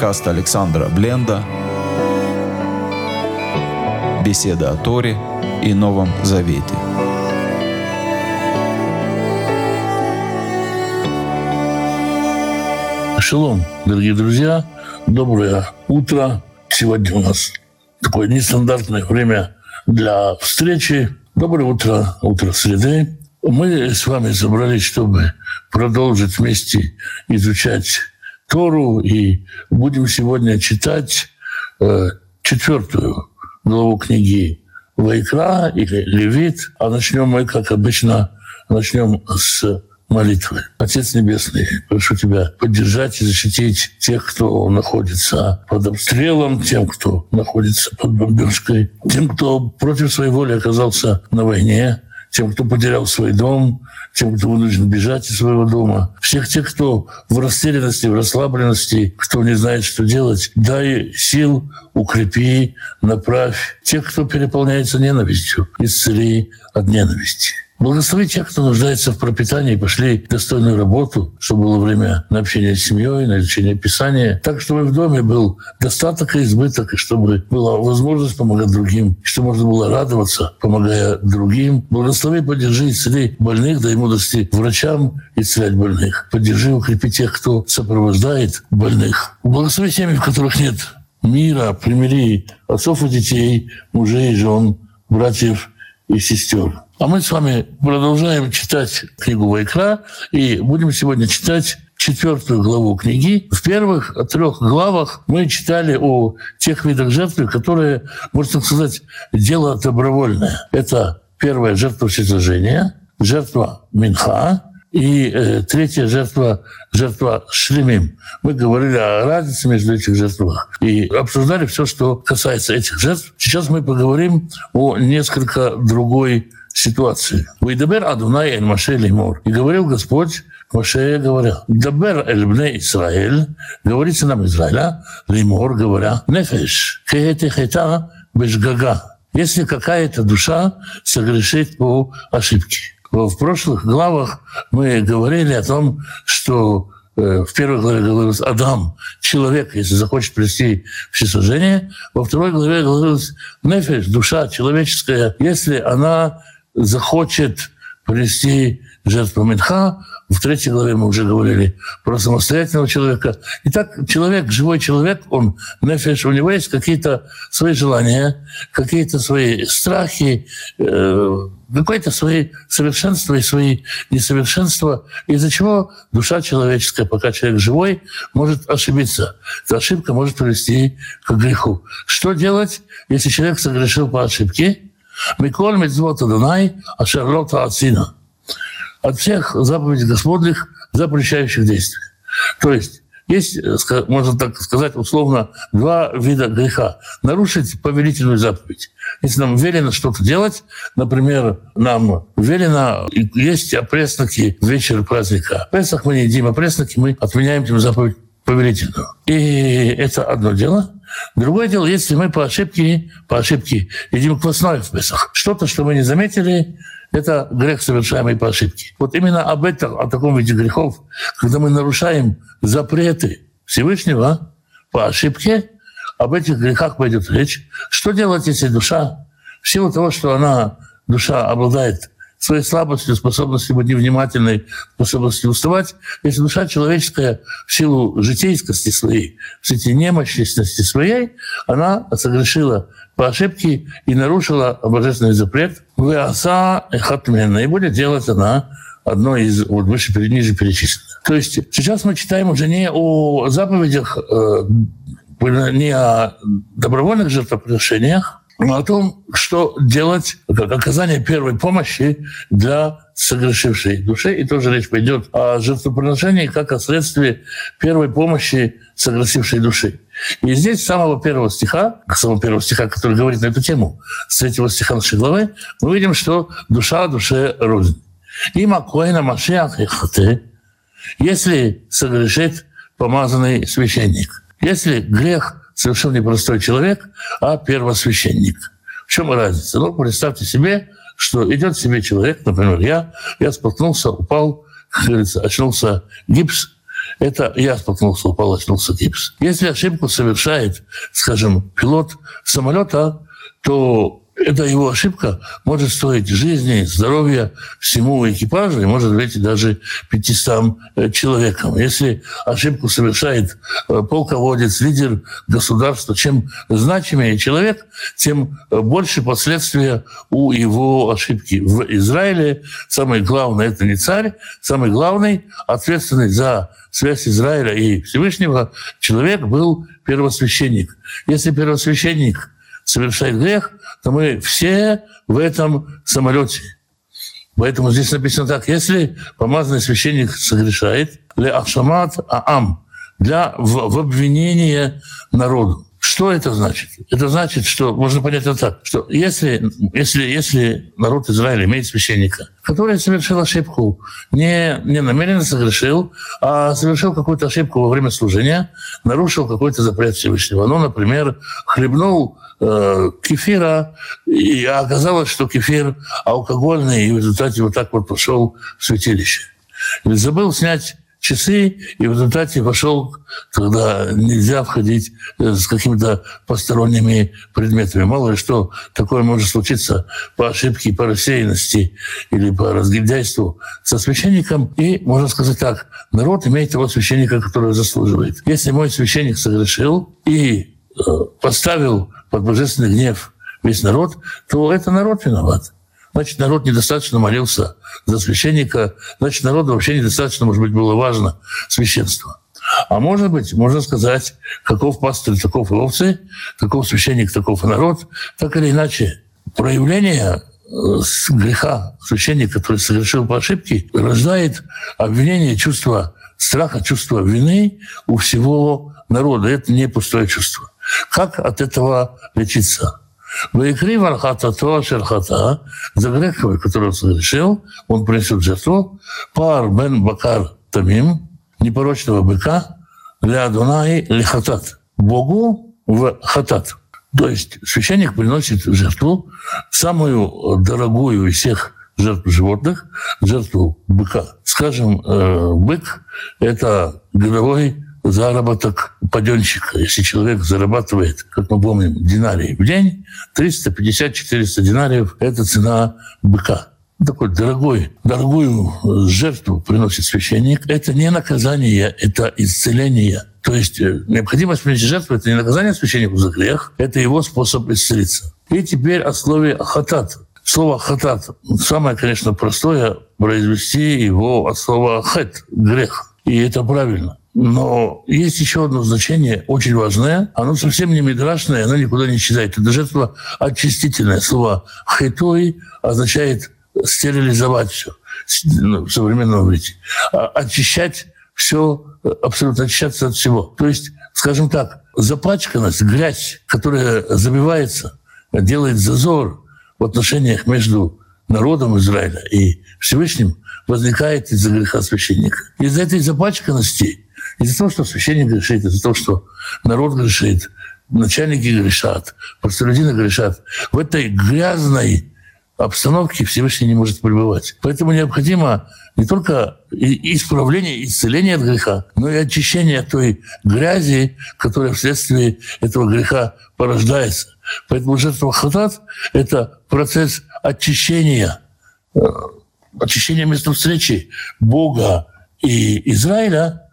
Подкаст Александра Бленда. Беседа о Торе и Новом Завете. Шалом, дорогие друзья. Доброе утро. Сегодня у нас такое нестандартное время для встречи. Доброе утро, утро среды. Мы с вами собрались, чтобы продолжить вместе изучать Тору, и будем сегодня читать э, четвертую главу книги Вайкра или Левит. А начнем мы, как обычно, начнем с молитвы. Отец Небесный, прошу Тебя поддержать и защитить тех, кто находится под обстрелом, тем, кто находится под бомбежкой, тем, кто против своей воли оказался на войне, тем, кто потерял свой дом, тем, кто вынужден бежать из своего дома, всех тех, кто в растерянности, в расслабленности, кто не знает, что делать, дай сил, укрепи, направь. Тех, кто переполняется ненавистью, исцели от ненависти. Благослови тех, кто нуждается в пропитании, пошли достойную работу, чтобы было время на общение с семьей, на изучение Писания, так, чтобы в доме был достаток и избыток, и чтобы была возможность помогать другим, чтобы можно было радоваться, помогая другим. Благослови, поддержи, исцели больных, дай мудрости врачам исцелять больных. Поддержи, укрепи тех, кто сопровождает больных. Благослови семьи, в которых нет мира, примири отцов и детей, мужей и жен, братьев и сестер. А мы с вами продолжаем читать книгу Вайкра и будем сегодня читать четвертую главу книги. В первых трех главах мы читали о тех видах жертвы, которые, можно сказать, дело добровольное. Это первая жертва всесожжения, жертва Минха, и э, третья жертва – жертва шлемим. Мы говорили о разнице между этих жертвами и обсуждали все, что касается этих жертв. Сейчас мы поговорим о несколько другой ситуации. «Вейдабер Адунай эль Маше лимор». И говорил Господь Маше, говоря, «Дабер эль бне Исраэль», говорит сынам Израиля, лимор, говоря, «Нефеш, кехете хета бешгага». Если какая-то душа согрешит по ошибке. В прошлых главах мы говорили о том, что в первой главе говорилось Адам, человек, если захочет привести всесожжение. Во второй главе говорилось Нефеш, душа человеческая, если она захочет принести жертву Минха, в третьей главе мы уже говорили про самостоятельного человека. Итак, человек, живой человек, он, нефиш, у него есть какие-то свои желания, какие-то свои страхи, э, какое-то свои совершенства и свои несовершенства, из-за чего душа человеческая, пока человек живой, может ошибиться. Эта ошибка может привести к греху. Что делать, если человек согрешил по ошибке? Миколь мецвот Адонай, ашерлота ацина. От всех заповедей Господних, запрещающих действий. То есть есть, можно так сказать, условно, два вида греха. Нарушить повелительную заповедь. Если нам велено что-то делать, например, нам велено есть опресноки в вечер праздника. Песах мы не едим опресноки, мы отменяем этим заповедь повелительную. И это одно дело. Другое дело, если мы по ошибке, по ошибке едим квасное в Песах, что-то, что мы не заметили, это грех, совершаемый по ошибке. Вот именно об этом, о таком виде грехов, когда мы нарушаем запреты Всевышнего по ошибке, об этих грехах пойдет речь. Что делать, если душа, в силу того, что она, душа обладает своей слабостью, способностью быть невнимательной, способностью уставать, если душа человеческая в силу житейскости своей, в сети немощности своей, она согрешила по ошибке и нарушила божественный запрет. Веаса хатмена. И будет делать она одно из вот выше, ниже перечисленных. То есть сейчас мы читаем уже не о заповедях, э, не о добровольных жертвоприношениях, но о том, что делать как оказание первой помощи для согрешившей души. И тоже речь пойдет о жертвоприношении как о средстве первой помощи согрешившей души. И здесь с самого первого стиха, с самого первого стиха, который говорит на эту тему, с третьего стиха нашей главы, мы видим, что душа душе рознь. Има коина машиах и хаты, если согрешит помазанный священник. Если грех совершенно непростой человек, а первосвященник. В чем разница? Ну, представьте себе, что идет себе человек, например, я, я споткнулся, упал, как говорится, очнулся гипс, это я споткнулся, упал, очнулся гипс. Если ошибку совершает, скажем, пилот самолета, то эта его ошибка может стоить жизни, здоровья всему экипажу и может быть даже 500 э, человекам. Если ошибку совершает э, полководец, лидер государства, чем значимее человек, тем э, больше последствия у его ошибки. В Израиле самое главное – это не царь, самый главный, ответственный за связь Израиля и Всевышнего человек был первосвященник. Если первосвященник совершает грех, то мы все в этом самолете. Поэтому здесь написано так, если помазанный священник согрешает, ле ахшамат аам, для в, в обвинение народу. Что это значит? Это значит, что можно понять это так, что если, если, если народ Израиля имеет священника, который совершил ошибку, не, не намеренно согрешил, а совершил какую-то ошибку во время служения, нарушил какой-то запрет Всевышнего. Ну, например, хлебнул э, кефира, и оказалось, что кефир алкогольный, и в результате вот так вот пошел в святилище. Или забыл снять часы, и в результате пошел, когда нельзя входить э, с какими-то посторонними предметами. Мало ли что такое может случиться по ошибке, по рассеянности или по разгильдяйству со священником. И, можно сказать так, народ имеет того священника, который заслуживает. Если мой священник согрешил и э, поставил под божественный гнев весь народ, то это народ виноват. Значит, народ недостаточно молился за священника, значит, народу вообще недостаточно, может быть, было важно священство. А может быть, можно сказать, каков пастырь, таков и овцы, каков священник, таков и народ. Так или иначе, проявление э, греха священника, который совершил по ошибке, рождает обвинение, чувство страха, чувство вины у всего народа. Это не пустое чувство. Как от этого лечиться? Ваикри вархата то шерхата, за грех, который он совершил, он принесет жертву, пар бен бакар тамим, непорочного быка, для Адонай лихатат, Богу в хатат. То есть священник приносит жертву, самую дорогую из всех жертв животных, жертву быка. Скажем, э, бык – это годовой заработок паденщика. Если человек зарабатывает, как мы помним, динарий в день, 350-400 динариев – это цена быка. Такой дорогой, дорогую жертву приносит священник. Это не наказание, это исцеление. То есть э, необходимость принести жертву – это не наказание священнику за грех, это его способ исцелиться. И теперь о слове «хатат». Слово «хатат» самое, конечно, простое – произвести его от слова «хет» – грех. И это правильно. Но есть еще одно значение, очень важное. Оно совсем не мидрашное, оно никуда не исчезает. Это жертва очистительное. Слово «хетой» означает стерилизовать все ну, в современном иврите. А очищать все, абсолютно очищаться от всего. То есть, скажем так, запачканность, грязь, которая забивается, делает зазор в отношениях между народом Израиля и Всевышним, возникает из-за греха священника. Из-за этой запачканности из-за того, что священник грешит, из-за того, что народ грешит, начальники грешат, простолюдины грешат. В этой грязной обстановке Всевышний не может пребывать. Поэтому необходимо не только исправление, исцеление от греха, но и очищение той грязи, которая вследствие этого греха порождается. Поэтому жертва хатат – это процесс очищения, э, очищения места встречи Бога и Израиля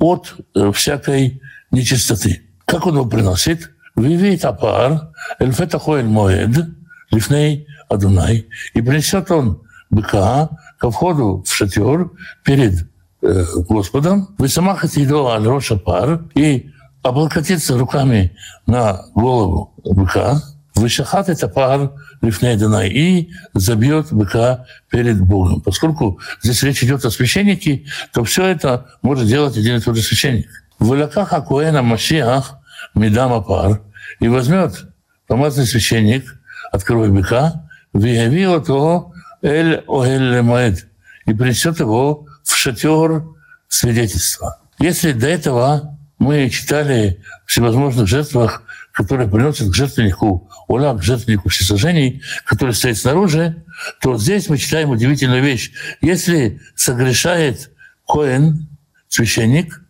от э, всякой нечистоты. Как он его приносит? Вивит апар, эльфетахоэль моэд, лифней адунай, и принесет он быка ко входу в шатер перед э, Господом, вы самахат еду аль роша пар, и облокотиться руками на голову быка, вышахат это пар лифней адунай, и забьет быка перед Богом. Поскольку здесь речь идет о священнике, то все это может делать один и тот же священник. В лаках Акуэна Машиах Медама пар и возьмет помазанный священник от крови быка, выявил то Эль Огель Моэд и принесет его в шатер свидетельства. Если до этого мы читали всевозможных жертвах который приносит к жертвеннику ула, к жертвеннику всесожжений, который стоит снаружи, то здесь мы читаем удивительную вещь. Если согрешает Коэн, священник,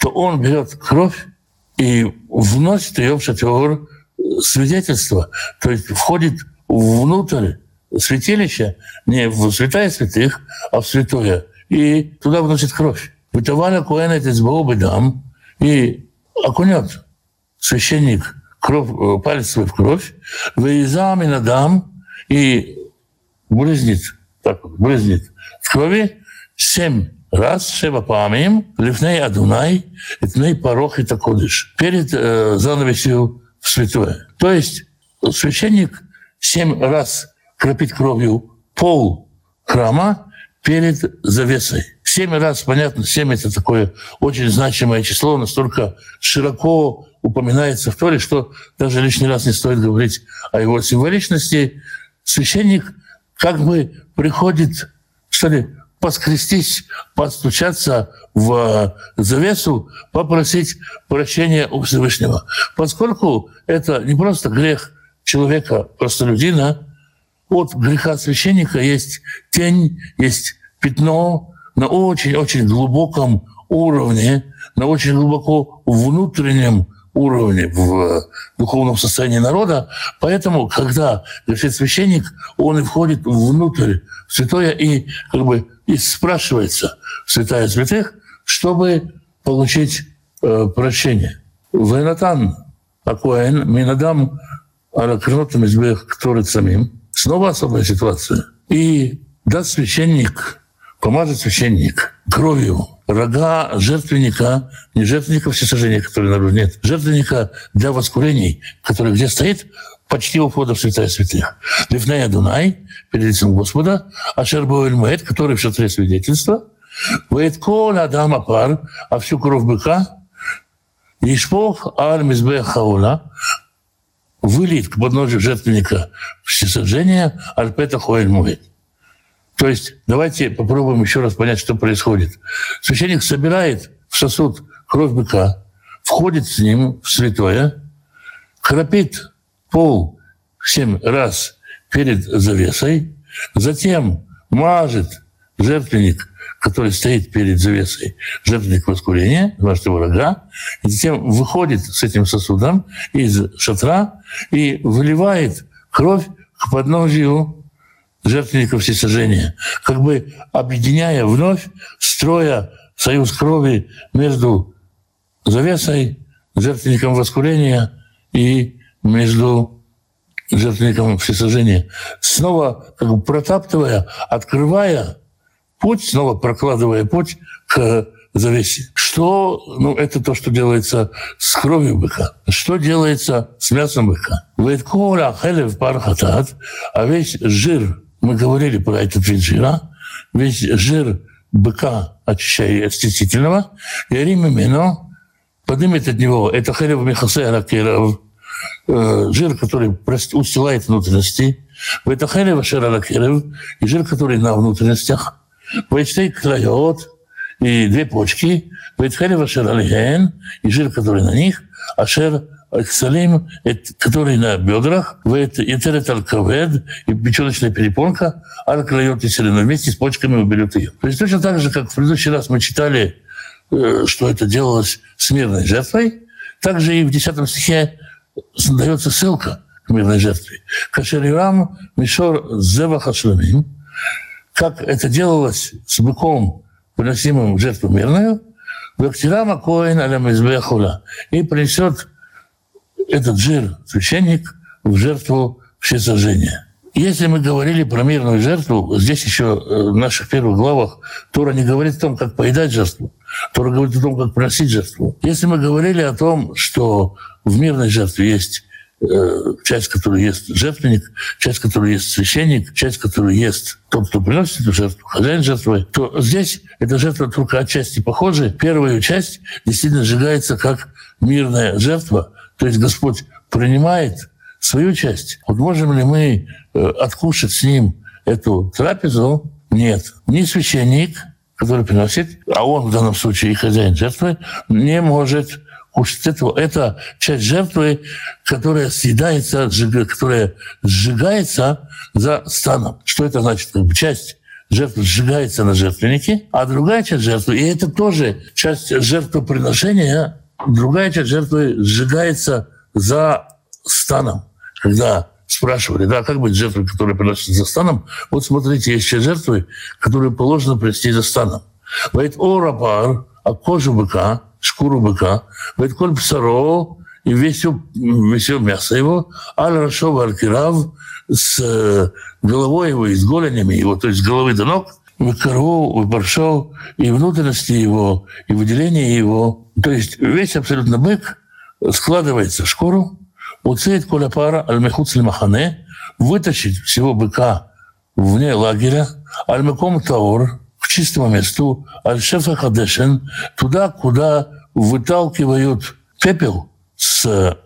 то он берет кровь и вносит ее в шатер свидетельства, то есть входит внутрь святилища, не в святая святых, а в святое, и туда вносит кровь. Вытавали Куэн это бедам и окунет священник кровь, э, свой в кровь, выезжами надам и брызнет, так, брызнет в крови семь раз, шева памим, лифней адунай, этней порох и такодыш, перед э, занавесью в святое. То есть священник семь раз кропит кровью пол храма перед завесой. Семь раз, понятно, семь – это такое очень значимое число, настолько широко упоминается в Торе, что даже лишний раз не стоит говорить о его символичности. Священник как бы приходит, что ли, поскрестись, постучаться в завесу, попросить прощения у Всевышнего. Поскольку это не просто грех человека, простолюдина, от греха священника есть тень, есть пятно на очень-очень глубоком уровне, на очень глубоко внутреннем уровне в духовном состоянии народа. Поэтому, когда грешит священник, он и входит внутрь в святое и как бы и спрашивается святая святых, чтобы получить э, прощение. Венатан Акуэн Минадам Аракрнотом избег который самим. Снова особая ситуация. И даст священник, помажет священник кровью рога жертвенника, не жертвенника всесожжения, который наружу, нет, жертвенника для воскурений, который где стоит, почти у входа в святая святых. Лифная Дунай, перед лицом Господа, а Шербовель Муэт, который в шатре свидетельства, Вэт Кол Адама Пар, а всю кровь быка, Ишпох Аль Хаула, вылит к подножию жертвенника всесожжения Альпета Хоэль Муэт. То есть давайте попробуем еще раз понять, что происходит. Священник собирает в сосуд кровь быка, входит с ним в святое, храпит пол семь раз перед завесой, затем мажет жертвенник, который стоит перед завесой, жертвенник воскурения, мажет его рога, и затем выходит с этим сосудом из шатра и выливает кровь к подножию жертвенников всесожжения, как бы объединяя вновь, строя союз крови между завесой, жертвенником воскурения и между жертвенником всесожжения. Снова как бы протаптывая, открывая путь, снова прокладывая путь к завесе. Что, ну, это то, что делается с кровью быка. Что делается с мясом быка? Вейткола хелев пархатат, а весь жир мы говорили про этот вид жира. Весь жир быка, очищая от стеснительного, и Римимено поднимет от него, это хелев михасе ракиров, э, жир, который устилает внутренности, в это хелев шералакиров, и жир, который на внутренностях, Вейштей крайот, и две почки, Вейтхелева шералиген, и жир, который на них, ашер Аксалим, который на бедрах, Етерет аль-кавед, и печеночная перепонка, аль-крайот и селена вместе с почками уберет ее. То есть точно так же, как в предыдущий раз мы читали, э, что это делалось с мирной жертвой, также и в 10 стихе дается ссылка к мирной жертве. Кашерирам мишор зева хашламим, как это делалось с быком, приносимым в жертву мирную, Вектирама коин алям избехула, и принесет этот жир священник в жертву всесожжения. Если мы говорили про мирную жертву, здесь еще э, в наших первых главах Тора не говорит о том, как поедать жертву. Тора говорит о том, как приносить жертву. Если мы говорили о том, что в мирной жертве есть э, часть, которую ест жертвенник, часть, которую ест священник, часть, которую ест тот, кто приносит эту жертву, хозяин жертвы, то здесь эта жертва только отчасти похожа. Первая часть действительно сжигается как мирная жертва, то есть Господь принимает свою часть. Вот можем ли мы э, откушать с ним эту трапезу? Нет. Ни священник, который приносит, а он в данном случае и хозяин жертвы, не может кушать этого. Это часть жертвы, которая съедается, которая сжигается за станом. Что это значит? Как бы часть жертва сжигается на жертвеннике, а другая часть жертвы, и это тоже часть жертвоприношения, другая часть жертвы сжигается за станом. Когда спрашивали, да, как быть жертвой, которая приносится за станом, вот смотрите, есть часть жертвы, которую положено принести за станом. Говорит, о, рапар, а кожу быка, шкуру быка, говорит, коль псаро, и весь, все мясо его, аль рашов аль с э, головой его и с голенями его, то есть с головы до ног, выкорву, выборшов, и внутренности его, и выделения его. То есть весь абсолютно бык складывается в шкуру, уцеет коля пара аль-мехуц махане вытащить всего быка вне лагеря, аль-меком таур, к чистому месту, аль-шефа хадешен, туда, куда выталкивают пепел с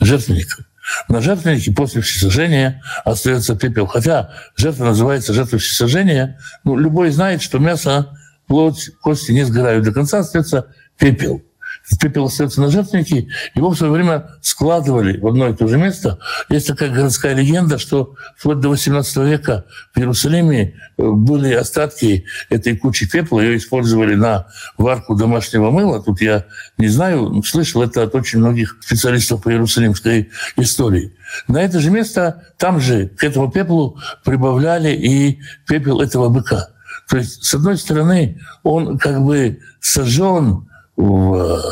жертвенника. На жертвеннике после всесожжения остается пепел. Хотя жертва называется жертва всесожжения, ну, любой знает, что мясо, плоть, кости не сгорают. До конца, остается пепел пепел остается на жертвеннике, его в свое время складывали в одно и то же место. Есть такая городская легенда, что вплоть до 18 века в Иерусалиме э, были остатки этой кучи пепла, ее использовали на варку домашнего мыла. Тут я не знаю, слышал это от очень многих специалистов по иерусалимской истории. На это же место, там же к этому пеплу прибавляли и пепел этого быка. То есть, с одной стороны, он как бы сожжен в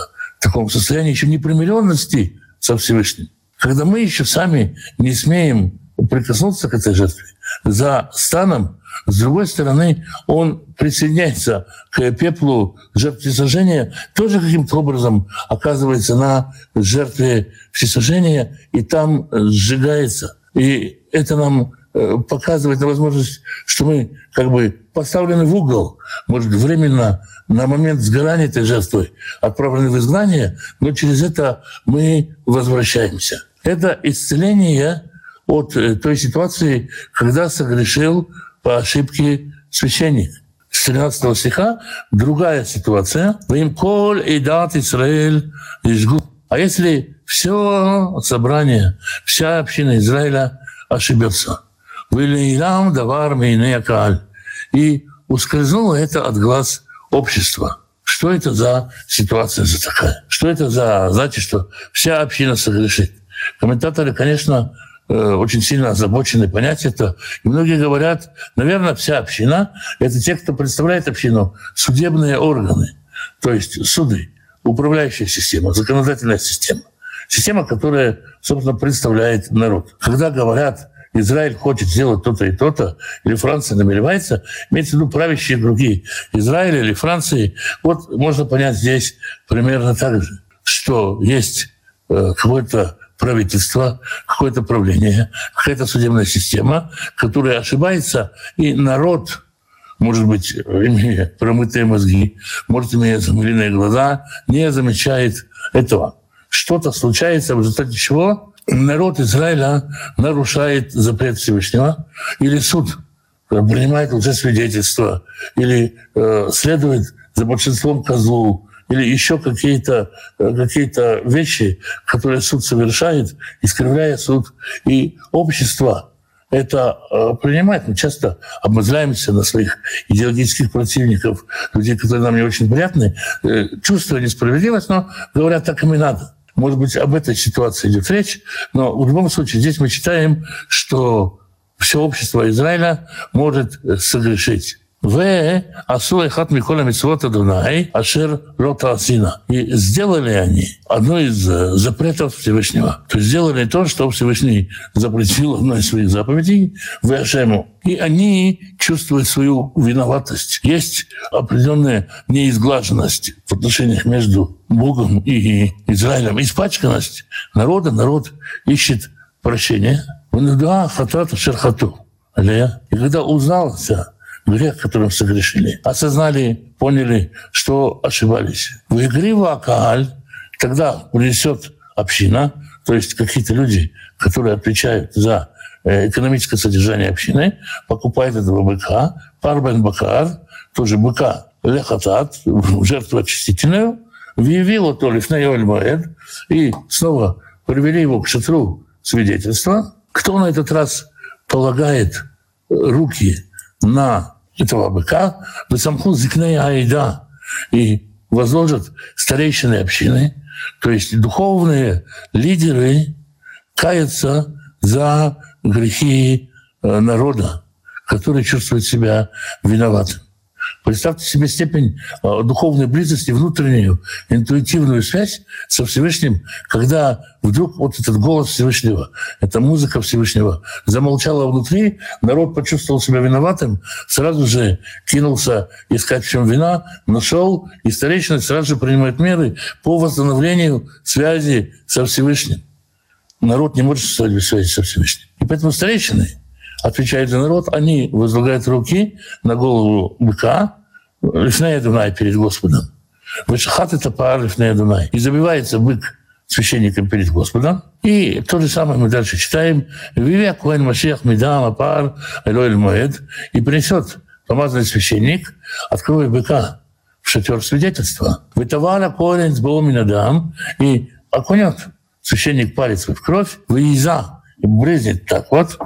таком состоянии еще непримиренности со Всевышним, когда мы еще сами не смеем прикоснуться к этой жертве, за станом, с другой стороны, он присоединяется к пеплу жертвы всесожжения, тоже каким-то образом оказывается на жертве всесожжения, и там сжигается. И это нам Э, показывает на возможность, что мы как бы поставлены в угол, может, временно на момент сгорания этой жертвы отправлены в изгнание, но через это мы возвращаемся. Это исцеление от э, той ситуации, когда согрешил по ошибке священник. С 13 стиха другая ситуация. «Вим коль и дат Израиль А если все собрание, вся община Израиля ошибется – Вылейлам давар мейне каль. И ускользнуло это от глаз общества. Что это за ситуация за такая? Что это за, значит, что вся община согрешит? Комментаторы, конечно, э, очень сильно озабочены понять это. И многие говорят, наверное, вся община – это те, кто представляет общину, судебные органы, то есть суды, управляющая система, законодательная система. Система, которая, собственно, представляет народ. Когда говорят Израиль хочет сделать то-то и то-то, или Франция намеревается, имеется в виду правящие другие Израиля или Франции. Вот можно понять здесь примерно так же, что есть э, какое-то правительство, какое-то правление, какая-то судебная система, которая ошибается, и народ, может быть, имея промытые мозги, может, имея замыленные глаза, не замечает этого. Что-то случается, в результате чего народ Израиля нарушает запрет Всевышнего, или суд принимает лжесвидетельство, или э, следует за большинством козлу, или еще какие-то э, какие вещи, которые суд совершает, искривляя суд. И общество это э, принимает. Мы часто обмазляемся на своих идеологических противников, людей, которые нам не очень приятны, э, чувствуя несправедливость, но говорят, так им и надо. Может быть, об этой ситуации идет речь, но в любом случае здесь мы читаем, что все общество Израиля может согрешить. В асу эхат микола митцвот Адонай, ашер рота асина. И сделали они одно из э, запретов Всевышнего. То есть сделали то, что Всевышний запретил одной из своих заповедей в Ашему. И они чувствуют свою виноватость. Есть определенная неизглаженность в отношениях между Богом и Израилем. Испачканность народа. Народ ищет прощения. И когда узнался грех, которым согрешили. Осознали, поняли, что ошибались. В игре Вакааль тогда принесет община, то есть какие-то люди, которые отвечают за э, экономическое содержание общины, покупает этого быка, парбен бакар, тоже быка лехатат, жертву очистительную, выявила то лифнеоль моэд, и снова привели его к шатру свидетельства. Кто на этот раз полагает руки на этого быка, в самху зикней айда, и возложат старейшины общины, то есть духовные лидеры каются за грехи народа, который чувствует себя виноватым. Представьте себе степень э, духовной близости, внутреннюю интуитивную связь со Всевышним, когда вдруг вот этот голос Всевышнего, эта музыка Всевышнего замолчала внутри, народ почувствовал себя виноватым, сразу же кинулся искать в чем вина, нашел, и старейшина сразу же принимает меры по восстановлению связи со Всевышним. Народ не может создать связи со Всевышним. И поэтому старейшины – отвечает за народ, они возлагают руки на голову быка, лифнея Дунай перед Господом. Вышахат это пар лифнея Дунай. И забивается бык священником перед Господом. И то же самое мы дальше читаем. Вивя Куэн Машех Мидам Апар Элоэль Моэд. И принесет помазанный священник от крови быка в шатер свидетельства. Витавара корень с Боуминадам и окунет священник палец в кровь, выеза и брезнет так вот,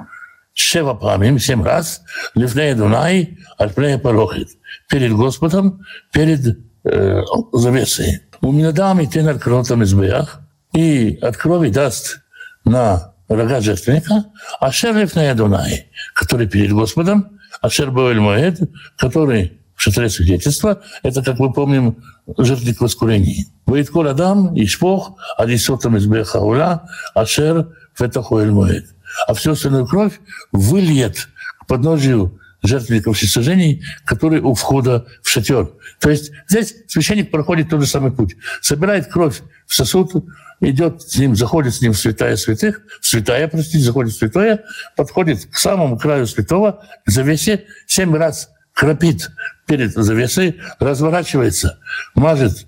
Шева пламим, семь раз, лифней Дунай, альпней Парохит. Перед Господом, перед э, завесой. У меня дамы Тенар Кротам из Беях, и от крови даст на рога жертвенника, Ашер лифней Дунай, который перед Господом, Ашер Бавель Моэд, который в шатре свидетельства, это, как мы помним, жертвенник воскурения. Вейтколь Адам, Ишпох, Адисотам из а Ашер Фетахуэль Моэд а всю остальную кровь выльет к подножию жертвенников всесожжений, который у входа в шатер. То есть здесь священник проходит тот же самый путь. Собирает кровь в сосуд, идет с ним, заходит с ним в святая святых, святая, простите, заходит в святое, подходит к самому краю святого, к завесе, семь раз храпит перед завесой, разворачивается, мажет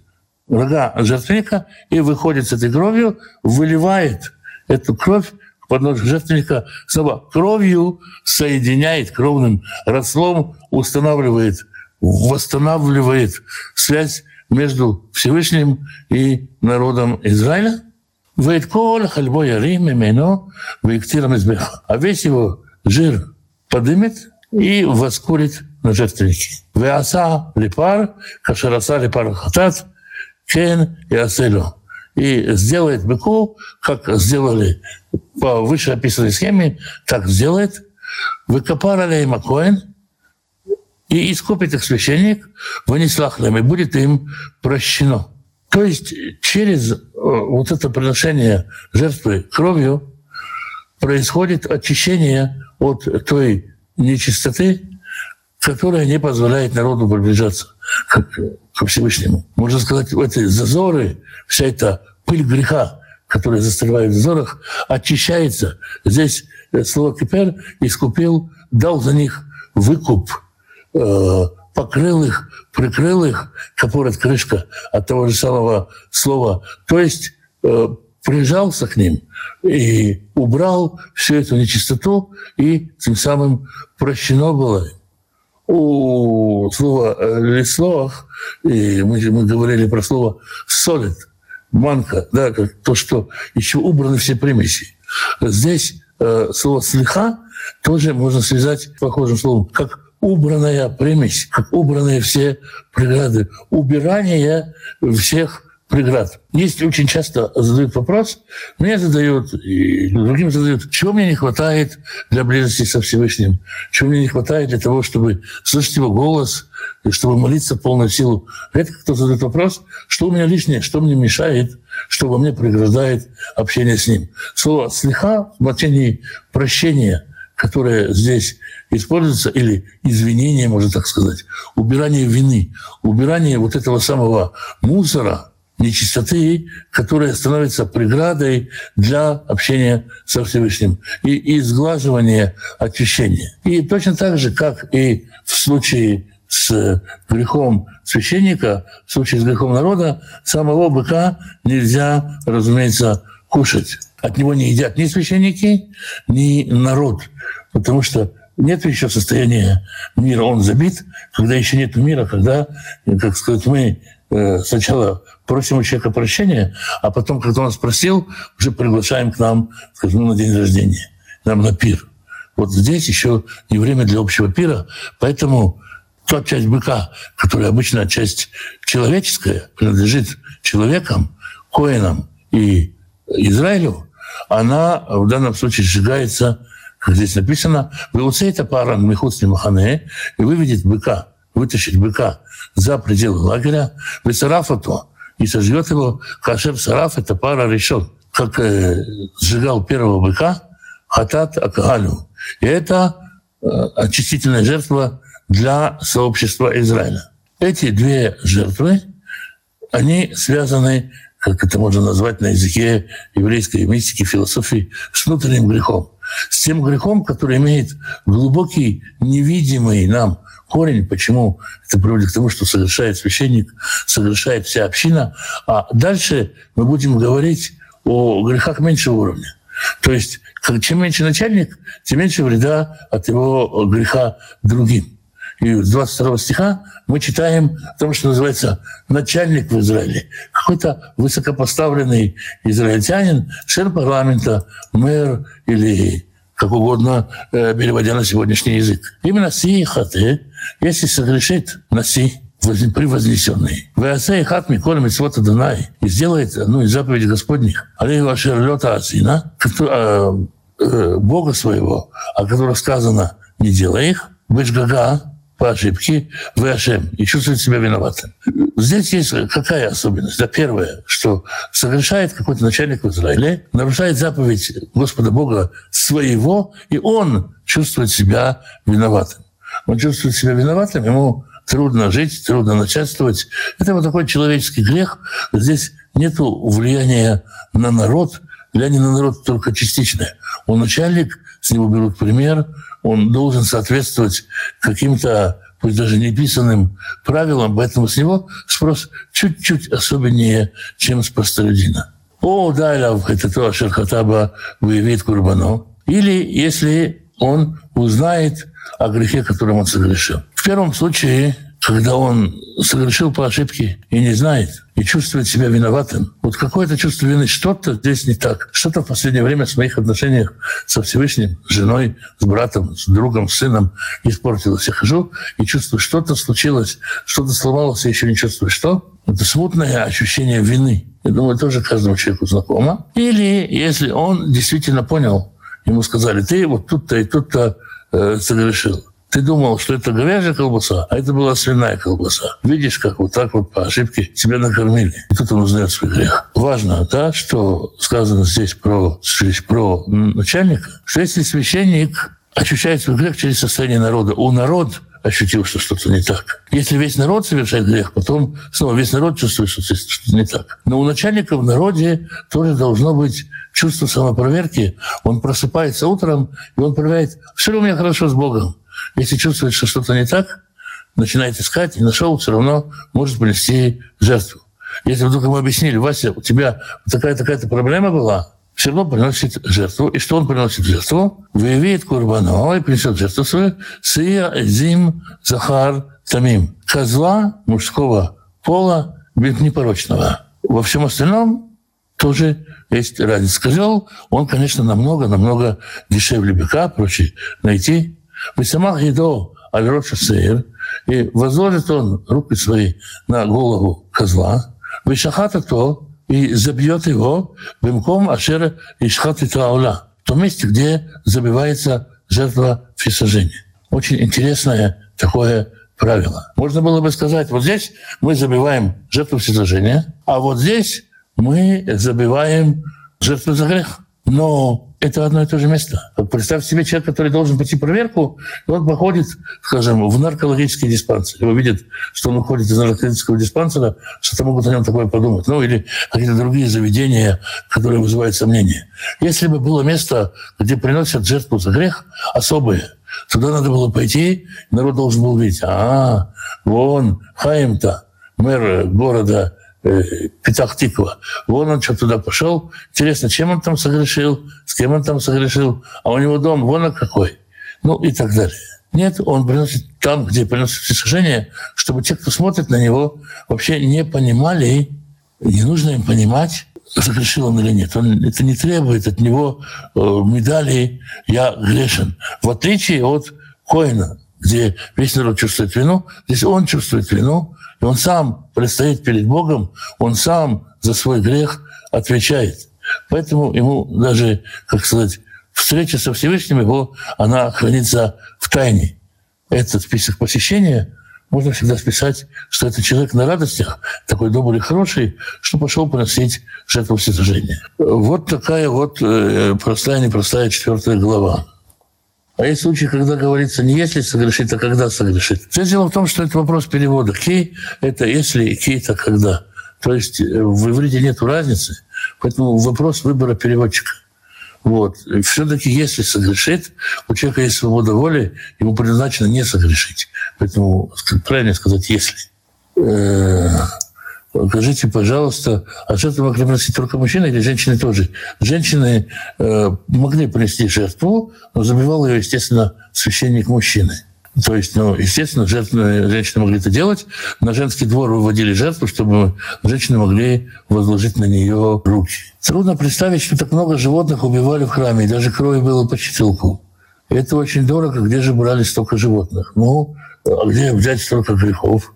рога жертвенника и выходит с этой кровью, выливает эту кровь подножия жертвенника снова кровью соединяет, кровным родством устанавливает, восстанавливает связь между Всевышним и народом Израиля. А весь его жир подымет и воскурит на жертвеннике. Веаса липар, кашараса липар хатат, кен и аселю и сделает быку, как сделали по вышеописанной схеме, так сделает. Выкопарали им Коэн, и искупит их священник, вынесла и будет им прощено. То есть через э, вот это приношение жертвы кровью происходит очищение от той нечистоты, которая не позволяет народу приближаться к, к Всевышнему. Можно сказать, эти зазоры, вся эта пыль греха, которая застревает в зазорах, очищается. Здесь э, слово «кипер» искупил, дал за них выкуп, э, покрыл их, прикрыл их, капорет крышка от того же самого слова. То есть э, прижался к ним и убрал всю эту нечистоту, и тем самым прощено было им у слова «лислох», и мы, мы говорили про слово «солид», «манка», да, как то, что еще убраны все примеси. Здесь э, слово «слиха» тоже можно связать похожим словом, как убранная примесь, как убранные все преграды, убирание всех преград. Есть очень часто задают вопрос, мне задают, и другим задают, чего мне не хватает для близости со Всевышним, чего мне не хватает для того, чтобы слышать его голос, и чтобы молиться полную силу. Редко кто задает вопрос, что у меня лишнее, что мне мешает, что во мне преграждает общение с ним. Слово «слиха» в значении прощения, которое здесь используется, или извинение, можно так сказать, убирание вины, убирание вот этого самого мусора – нечистоты, которая становится преградой для общения со Всевышним и, и сглаживания очищения. И точно так же, как и в случае с грехом священника, в случае с грехом народа, самого быка нельзя, разумеется, кушать. От него не едят ни священники, ни народ, потому что нет еще состояния мира, он забит, когда еще нет мира, когда, как сказать, мы э, сначала просим у человека прощения, а потом, когда он нас просил, уже приглашаем к нам, скажем, на день рождения, нам на пир. Вот здесь еще не время для общего пира, поэтому та часть быка, которая обычно часть человеческая, принадлежит человекам, коинам и Израилю, она в данном случае сжигается, как здесь написано, «Веуцейта паран михуцни махане» и выведет быка, вытащит быка за пределы лагеря, «Весарафату» и сожжет его, «Кашер сараф» — это пара решен, как э, сжигал первого быка, «Хатат акагалю». И это э, очистительная жертва для сообщества Израиля. Эти две жертвы, они связаны как это можно назвать на языке еврейской мистики, философии, с внутренним грехом. С тем грехом, который имеет глубокий, невидимый нам корень, почему это приводит к тому, что совершает священник, совершает вся община. А дальше мы будем говорить о грехах меньшего уровня. То есть чем меньше начальник, тем меньше вреда от его греха другим. И с 22 стиха мы читаем о том, что называется начальник в Израиле. Какой-то высокопоставленный израильтянин, член парламента, мэр или как угодно, э, переводя на сегодняшний язык. Именно си хаты, если согрешит на си, превознесенный. Веасей хат миколь митцвот Адонай и сделает ну, из заповедей Господних. Алейху ашер лета асина, э, э, Бога своего, о которых сказано, не делай их, Бешгага, по ошибке в Ашем и чувствует себя виноватым. Здесь есть какая особенность? Да, первое, что совершает какой-то начальник в Израиле, нарушает заповедь Господа Бога своего, и он чувствует себя виноватым. Он чувствует себя виноватым, ему трудно жить, трудно начальствовать. Это вот такой человеческий грех. Здесь нет влияния на народ, влияние на народ только частичное. Он начальник, с него берут пример – он должен соответствовать каким-то, пусть даже неписанным правилам, поэтому с него спрос чуть-чуть особеннее, чем с простолюдина. О, дайлав, это то, Шерхатаба выявит Курбано. Или если он узнает о грехе, которым он согрешил. В первом случае когда он совершил по ошибке и не знает, и чувствует себя виноватым. Вот какое-то чувство вины, что-то здесь не так. Что-то в последнее время в моих отношениях со Всевышним, с женой, с братом, с другом, с сыном испортилось. Я хожу и чувствую, что-то случилось, что-то сломалось, я еще не чувствую, что. Это смутное ощущение вины. Я думаю, тоже каждому человеку знакомо. Или если он действительно понял, ему сказали, ты вот тут-то и тут-то э, совершил. Ты думал, что это говяжья колбаса, а это была свиная колбаса. Видишь, как вот так вот по ошибке тебя накормили. И тут он узнает свой грех. Важно, да, что сказано здесь про, здесь про начальника, что если священник ощущает свой грех через состояние народа, у народ ощутил, что что-то не так. Если весь народ совершает грех, потом снова весь народ чувствует, что что-то не так. Но у начальника в народе тоже должно быть чувство самопроверки. Он просыпается утром, и он проверяет, все ли у меня хорошо с Богом. Если чувствует, что что-то не так, начинает искать и нашел, все равно может принести жертву. Если вдруг ему объяснили, Вася, у тебя такая-такая-то проблема была, все равно приносит жертву. И что он приносит жертву? Выявит курбану и принесет жертву свою. Сия зим захар тамим. Козла мужского пола непорочного. Во всем остальном тоже есть разница. Козел, он, конечно, намного-намного дешевле быка, проще найти. Высамах Едо Аль-Роша Сейр, и возложит он руки свои на голову козла, Вишахата то, и забьет его бимком Ашера Ишхат и Траула, в том месте, где забивается жертва всесожжения. Очень интересное такое правило. Можно было бы сказать, вот здесь мы забиваем жертву всесожжения, а вот здесь мы забиваем жертву за грех. Но это одно и то же место. Вот представьте себе человек, который должен пройти проверку, и он походит, скажем, в наркологический диспансер. Его видят, что он уходит из наркологического диспансера, что-то могут о нем такое подумать. Ну, или какие-то другие заведения, которые вызывают сомнения. Если бы было место, где приносят жертву за грех, особое, туда надо было пойти, народ должен был видеть, а, вон, Хаим-то, мэр города Э, Петахтиква. Вон он что туда пошел. Интересно, чем он там согрешил, с кем он там согрешил, а у него дом вон он какой. Ну и так далее. Нет, он приносит там, где приносит всесожжение, чтобы те, кто смотрит на него, вообще не понимали, не нужно им понимать, согрешил он или нет. Он, это не требует от него э, медали «я грешен». В отличие от Коина, где весь народ чувствует вину, здесь он чувствует вину, и он сам предстоит перед Богом, он сам за свой грех отвечает. Поэтому ему даже, как сказать, встреча со Всевышним его, она хранится в тайне. Этот список посещения можно всегда списать, что это человек на радостях, такой добрый, хороший, что пошел приносить жертву всесожжения. Вот такая вот э, простая, непростая четвертая глава. А есть случаи, когда говорится не если согрешит, а когда согрешит. Все дело в том, что это вопрос перевода. Ки – это если, ки – это когда. То есть э, в иврите нет разницы, поэтому вопрос выбора переводчика. Вот. Все-таки, если согрешит, у человека есть свобода воли, ему предназначено не согрешить. Поэтому правильно сказать «если». Скажите, пожалуйста, а жертву могли приносить только мужчины или женщины тоже? Женщины э, могли принести жертву, но забивал ее, естественно, священник мужчины. То есть, ну, естественно, жертвы, женщины могли это делать. На женский двор выводили жертву, чтобы женщины могли возложить на нее руки. Трудно представить, что так много животных убивали в храме, и даже крови было по четылку. Это очень дорого, где же брали столько животных? Ну, а где взять столько грехов?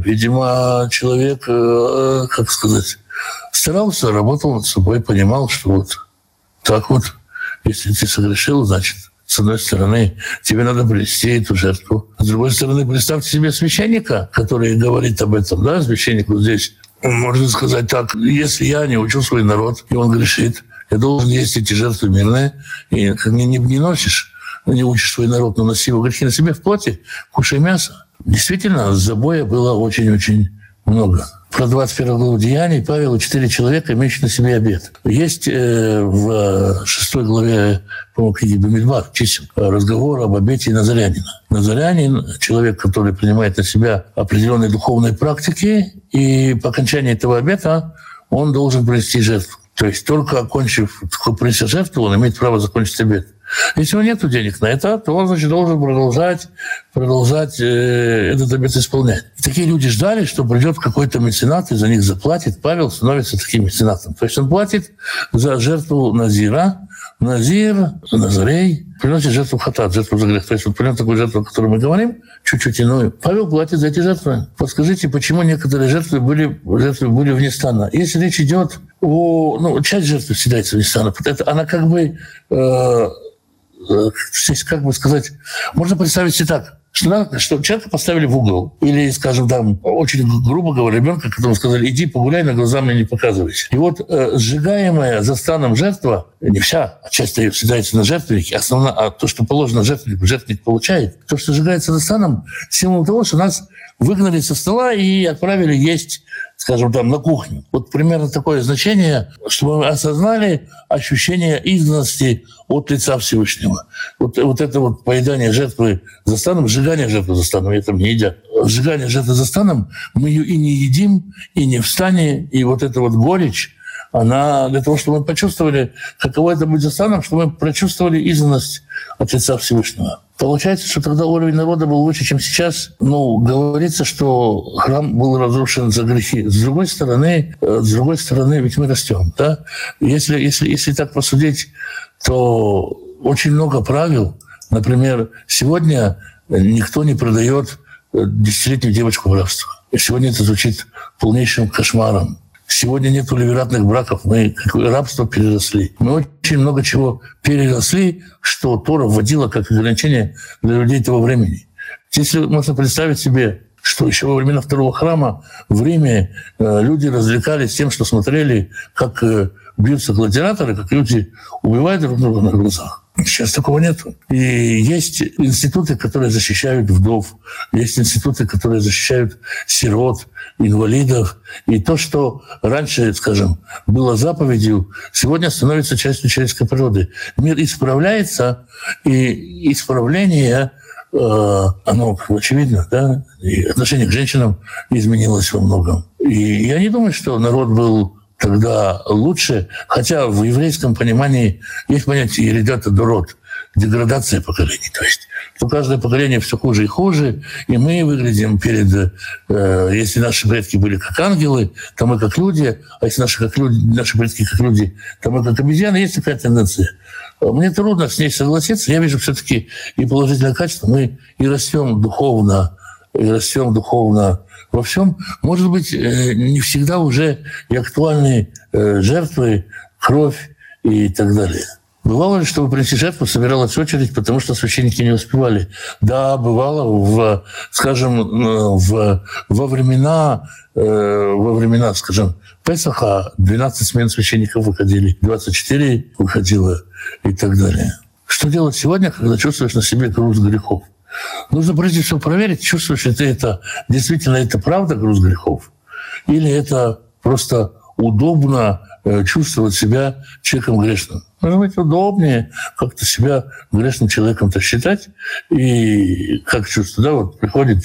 Видимо, человек, э, как сказать, старался, работал над собой, понимал, что вот так вот, если ты согрешил, значит, с одной стороны, тебе надо принести эту жертву. С другой стороны, представьте себе священника, который говорит об этом, да, священник вот здесь. Можно сказать так, если я не учу свой народ, и он грешит, я должен есть эти жертвы мирные, и не, не, не носишь, не учишь свой народ, но носи его грехи на себе в плоти, кушай мясо. Действительно, забоя было очень-очень много про 21 главу Деяний Павел и четыре человека, имеющие на себе обед. Есть э, в шестой главе, по-моему, книги Бамидбар, чисел, разговор об обете Назарянина. Назарянин – человек, который принимает на себя определенные духовные практики, и по окончании этого обета он должен принести жертву. То есть только окончив принести жертву, он имеет право закончить обед. Если у него нет денег на это, то он, значит, должен продолжать, продолжать э, этот обет исполнять. И такие люди ждали, что придет какой-то меценат и за них заплатит. Павел становится таким меценатом. То есть он платит за жертву Назира, Назир, Назарей, приносит жертву хатат, жертву за грех. То есть вот примерно такую жертву, о которой мы говорим, чуть-чуть иную. Павел платит за эти жертвы. Подскажите, почему некоторые жертвы были, жертвы были вне стана? Если речь идет о... Ну, часть жертвы всегда вне стана. Это, она как бы... Э, как бы сказать, можно представить себе так, что, что человека поставили в угол. Или, скажем, там, очень грубо говоря, ребенка, которому сказали, иди погуляй, на глаза мне не показывайся. И вот э, сжигаемая за станом жертва, не вся, а часть ее съедается на жертвеннике, основная, а то, что положено жертвеннику, жертвенник получает. То, что сжигается за станом, символ того, что нас выгнали со стола и отправили есть скажем, там, на кухню. Вот примерно такое значение, чтобы мы осознали ощущение изгнанности от лица Всевышнего. Вот, вот это вот поедание жертвы за станом, сжигание жертвы за станом, это не едят. Сжигание жертвы за станом, мы ее и не едим, и не встанем, и вот эта вот горечь, она для того, чтобы мы почувствовали, каково это быть за станом, чтобы мы прочувствовали изгнанность от лица Всевышнего. Получается, что тогда уровень народа был лучше, чем сейчас. Ну, говорится, что храм был разрушен за грехи. С другой стороны, э, с другой стороны, ведь мы растем, да? Если, если, если так посудить, то очень много правил. Например, сегодня никто не продает э, десятилетнюю девочку в рабство. Сегодня это звучит полнейшим кошмаром. Сегодня нет ливератных браков, мы рабство переросли. Мы очень много чего переросли, что Тора вводила как ограничение для людей того времени. Если можно представить себе, что еще во времена второго храма в Риме э, люди развлекались тем, что смотрели, как э, бьются гладиаторы, как люди убивают друг друга на глазах. Сейчас такого нет. И есть институты, которые защищают вдов, есть институты, которые защищают сирот, инвалидов. И то, что раньше, скажем, было заповедью, сегодня становится частью человеческой природы. Мир исправляется, и исправление э, оно очевидно, да, и отношение к женщинам изменилось во многом. И я не думаю, что народ был тогда лучше, хотя в еврейском понимании есть понятие «еридата дурот», деградация поколений. То есть что каждое поколение все хуже и хуже, и мы выглядим перед... Э, если наши предки были как ангелы, то мы как люди, а если наши, как люди, наши предки как люди, то мы как обезьяны. Есть такая тенденция. Мне трудно с ней согласиться. Я вижу все-таки и положительное качество. Мы и растем духовно, и растем духовно во всем. Может быть, э, не всегда уже и актуальны э, жертвы, кровь и так далее. Бывало чтобы принести жертву, собиралась очередь, потому что священники не успевали? Да, бывало, в, скажем, э, в, во времена, во времена, скажем, Песаха 12 смен священников выходили, 24 выходило и так далее. Что делать сегодня, когда чувствуешь на себе груз грехов? Нужно прежде всего проверить, чувствуешь ли ты это, действительно это правда груз грехов, или это просто удобно э, чувствовать себя человеком грешным. Может быть, удобнее как-то себя грешным человеком-то считать. И как чувство, да, вот приходит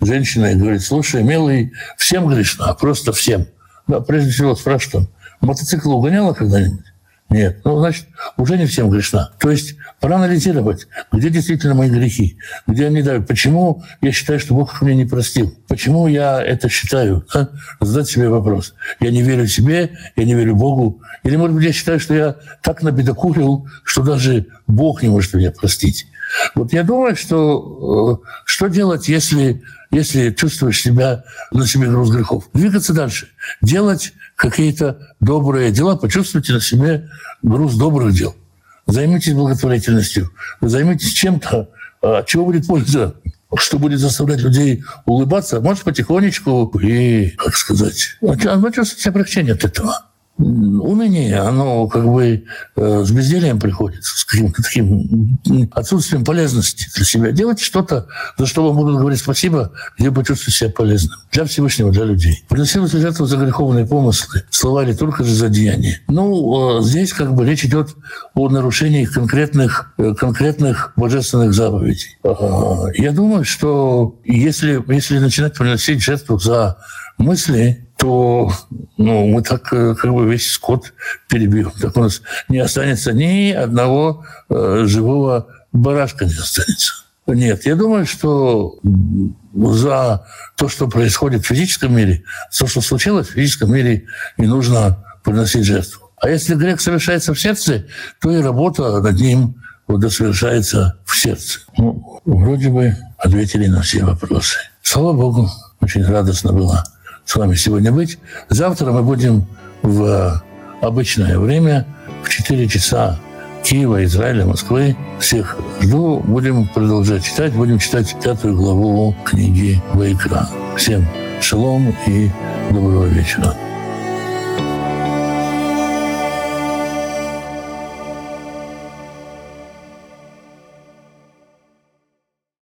женщина и говорит, слушай, милый, всем грешно, а просто всем. Да, прежде всего спрашивают, мотоцикл угоняла когда-нибудь? Нет. Ну, значит, уже не всем грешна. То есть проанализировать, где действительно мои грехи, где они дают, почему я считаю, что Бог меня не простил, почему я это считаю, а? задать себе вопрос. Я не верю себе, я не верю Богу, или, может быть, я считаю, что я так набедокурил, что даже Бог не может меня простить. Вот я думаю, что э, что делать, если, если чувствуешь себя на себе груз грехов? Двигаться дальше. Делать какие-то добрые дела, почувствуйте на себе груз добрых дел. Займитесь благотворительностью, займитесь чем-то, от а, чего будет польза, что будет заставлять людей улыбаться, может, потихонечку и, как сказать, вы чувствуете облегчение от этого уныние, оно как бы э, с бездельем приходит, с каким-то таким отсутствием полезности для себя. Делайте что-то, за что вам будут говорить спасибо, где вы почувствуете себя полезным. Для Всевышнего, для людей. Приносилось жертву за греховные помыслы, слова ли только же за деяния. Ну, э, здесь как бы речь идет о нарушении конкретных, э, конкретных божественных заповедей. Я думаю, что если, если начинать приносить жертву за мысли, то ну, мы так э, как бы весь скот перебьем. Так у нас не останется ни одного э, живого барашка не останется. Нет, я думаю, что за то, что происходит в физическом мире, то, что случилось в физическом мире, не нужно приносить жертву. А если грех совершается в сердце, то и работа над ним вот, совершается в сердце. Ну, вроде бы ответили на все вопросы. Слава Богу, очень радостно было с вами сегодня быть. Завтра мы будем в обычное время в 4 часа Киева, Израиля, Москвы. Всех жду. Будем продолжать читать. Будем читать пятую главу книги Вайкра. Всем шалом и доброго вечера.